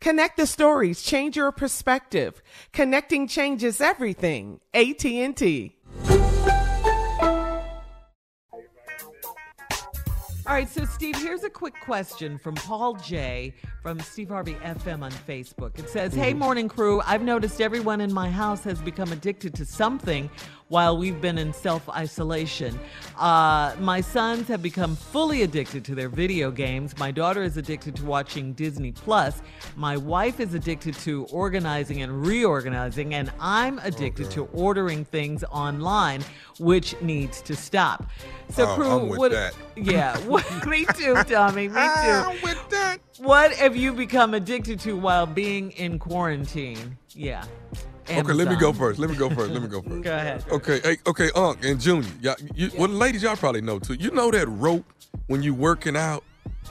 Connect the stories, change your perspective. Connecting changes everything. AT&T. All right, so Steve, here's a quick question from Paul J from Steve Harvey FM on Facebook. It says, Hey, mm-hmm. morning crew, I've noticed everyone in my house has become addicted to something while we've been in self isolation. Uh, my sons have become fully addicted to their video games. My daughter is addicted to watching Disney Plus. My wife is addicted to organizing and reorganizing, and I'm addicted to ordering things online, which needs to stop. So, Oh, crew, what? that. Yeah, what, me too, Tommy. Me too. I'm with that. What have you become addicted to while being in quarantine? Yeah. Okay, let me go first. Let me go first. Let me go first. Go ahead. Okay, hey, okay, Unc and Junior. Y'all, you, Well, ladies, y'all probably know too. You know that rope when you working out?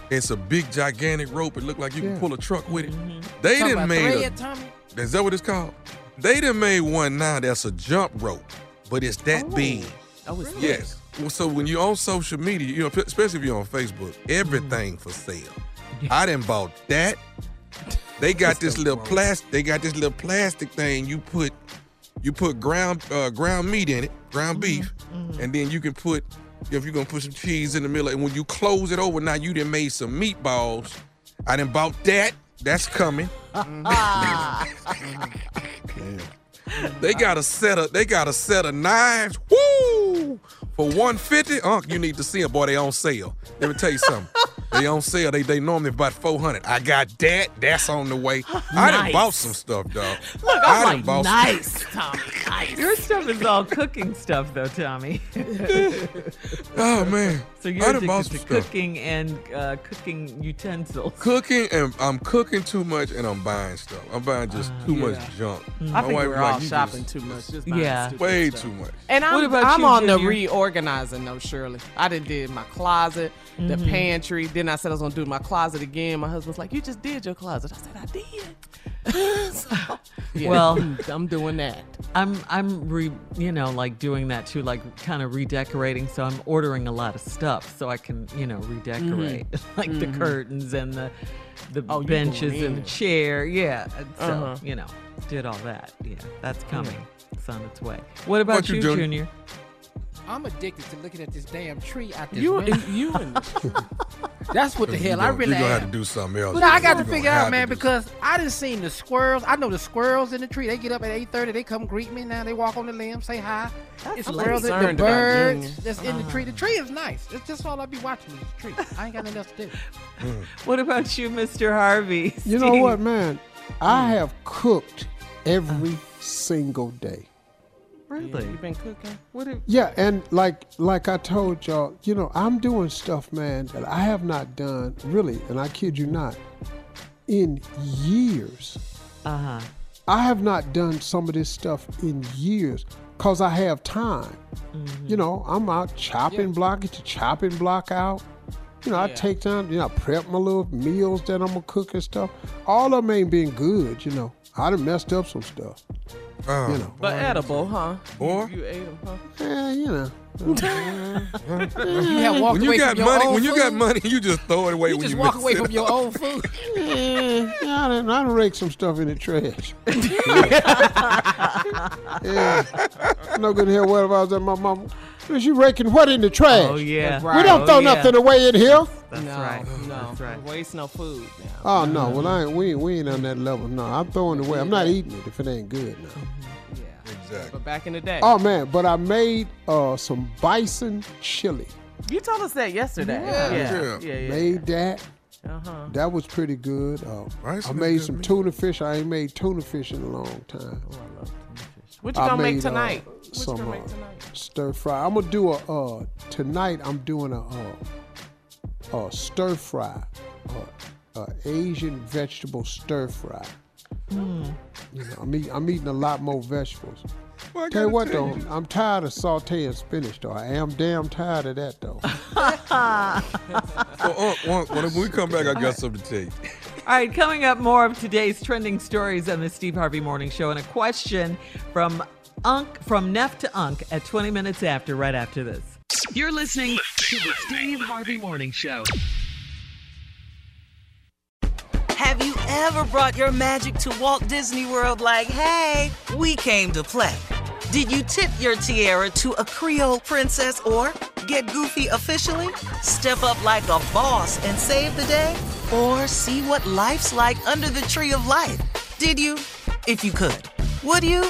It's a big, gigantic rope. It look like you can pull a truck with it. Mm-hmm. They Talking didn't made thread, a, Tommy? Is that what it's called? They done made one now that's a jump rope, but it's that big. Oh, it's Yes. Well, so when you're on social media, you know, especially if you're on Facebook, everything for sale. I didn't bought that. They got this little plastic. They got this little plastic thing. You put, you put ground uh, ground meat in it, ground beef, and then you can put, if you're gonna put some cheese in the middle, and when you close it over, now you done made some meatballs. I done bought that. That's coming. They got a set of they got a set of knives. Woo! For 150, Unc, you need to see them. Boy, they on sale. Let me tell you something. They on sale. They they normally about 400. I got that. That's on the way. I done Nice. bought some stuff, dog. Look, I I'm done like, bought some- nice, Tommy, nice. Your stuff is all cooking stuff, though, Tommy. Oh man. so I you're done bought some to stuff. cooking and uh, cooking utensils. Cooking and I'm cooking too much and I'm buying stuff. I'm buying just too much junk. I My think wife we're was like, all "You shopping just- too much. just Just Yeah. Way stuff. too much. And I'm, What about I'm you, on the Junior? reorganizing though, Shirley. I done did my closet, the Mm-hmm. pantry. Then I said I was gonna do my closet again. My husband's like, "You just did your closet." I said, "I did." So, yeah, Well- I'm doing that. I'm I'm re you know like doing that too, like kind of redecorating. So I'm ordering a lot of stuff. so I can, you know, redecorate like the curtains and the the Oh, benches and the chair. Yeah. So, Uh-huh. you know, did all that. Yeah, that's coming. It's on its way. What about What you you. Junior? I'm addicted to looking at this damn tree out this You, window. you and That's what the hell I gonna- really You gonna have to do something else. But I got to figure out, man, do because I didn't seen the squirrels. I know the squirrels in the tree. They get up at 8:30. They come greet me. Now they walk on the limb, say hi. That's it's squirrels, and the concerned about birds Junior. that's in the tree. The uh-huh. tree is nice. It's just all I be watching is the tree. I ain't got nothing else to do. Hmm. What about you, Mr. Harvey? You know what, man? I have cooked every single day. Really? you been cooking. What if, Yeah, and like like I told y'all, you know, I'm doing stuff, man, that I have not done really, and I kid you not, in years. uh-huh. I have not done some of this stuff in years because I have time. Mm-hmm. You know, I'm out chopping block, get the chopping block out. You know, I take time, you know, I prep my little meals that I'm gonna cook and stuff. All of them ain't been good, you know. I done messed up some stuff, Oh, you know. But edible, huh? Or You, you ate them, huh? Eh, you know. You have when you away got from your money, own when you food. got money, you just throw it away. you when just you walk away from your own food. Eh, I done, I done rake some stuff in the trash. yeah. No good here. What if I was at my mama? Was you raking what in the trash? Oh, yeah. We don't Oh, throw yeah. nothing away in here. That's no, right. no. That's right. Waste no food now. Oh no, well I ain't, we ain't, we ain't on that level. No, I'm throwing it away. I'm not eating it if it ain't good now. Yeah. Exactly. But back in the day. Oh man, but I made uh, some bison chili. You told us that yesterday. Yeah. Yeah. Yeah. Yeah. yeah, Made that. Uh-huh. That was pretty good. Uh, I made some meat. tuna fish. I ain't made tuna fish in a long time. What you I gonna make made, uh, tonight? what you gonna make uh, tonight? Stir fry. I'm gonna do a uh, tonight. I'm doing a uh, a stir fry, uh, uh, Asian vegetable stir fry. Hmm. You know, I'm, eat, I'm eating a lot more vegetables. Well, Tell you what tell though, you. I'm tired of sauteing spinach though. I am damn tired of that though. Well, uh, when, when we come back, I got something to tell you. All right, coming up, more of today's trending stories on the Steve Harvey Morning Show, and a question from Unc from Neff to Unc at 20 minutes after, right after this. You're listening to the Steve Harvey Morning Show. Have you ever brought your magic to Walt Disney World like, hey, we came to play? Did you tip your tiara to a Creole princess or get goofy officially? Step up like a boss and save the day? Or see what life's like under the tree of life? Did you? If you could. Would you?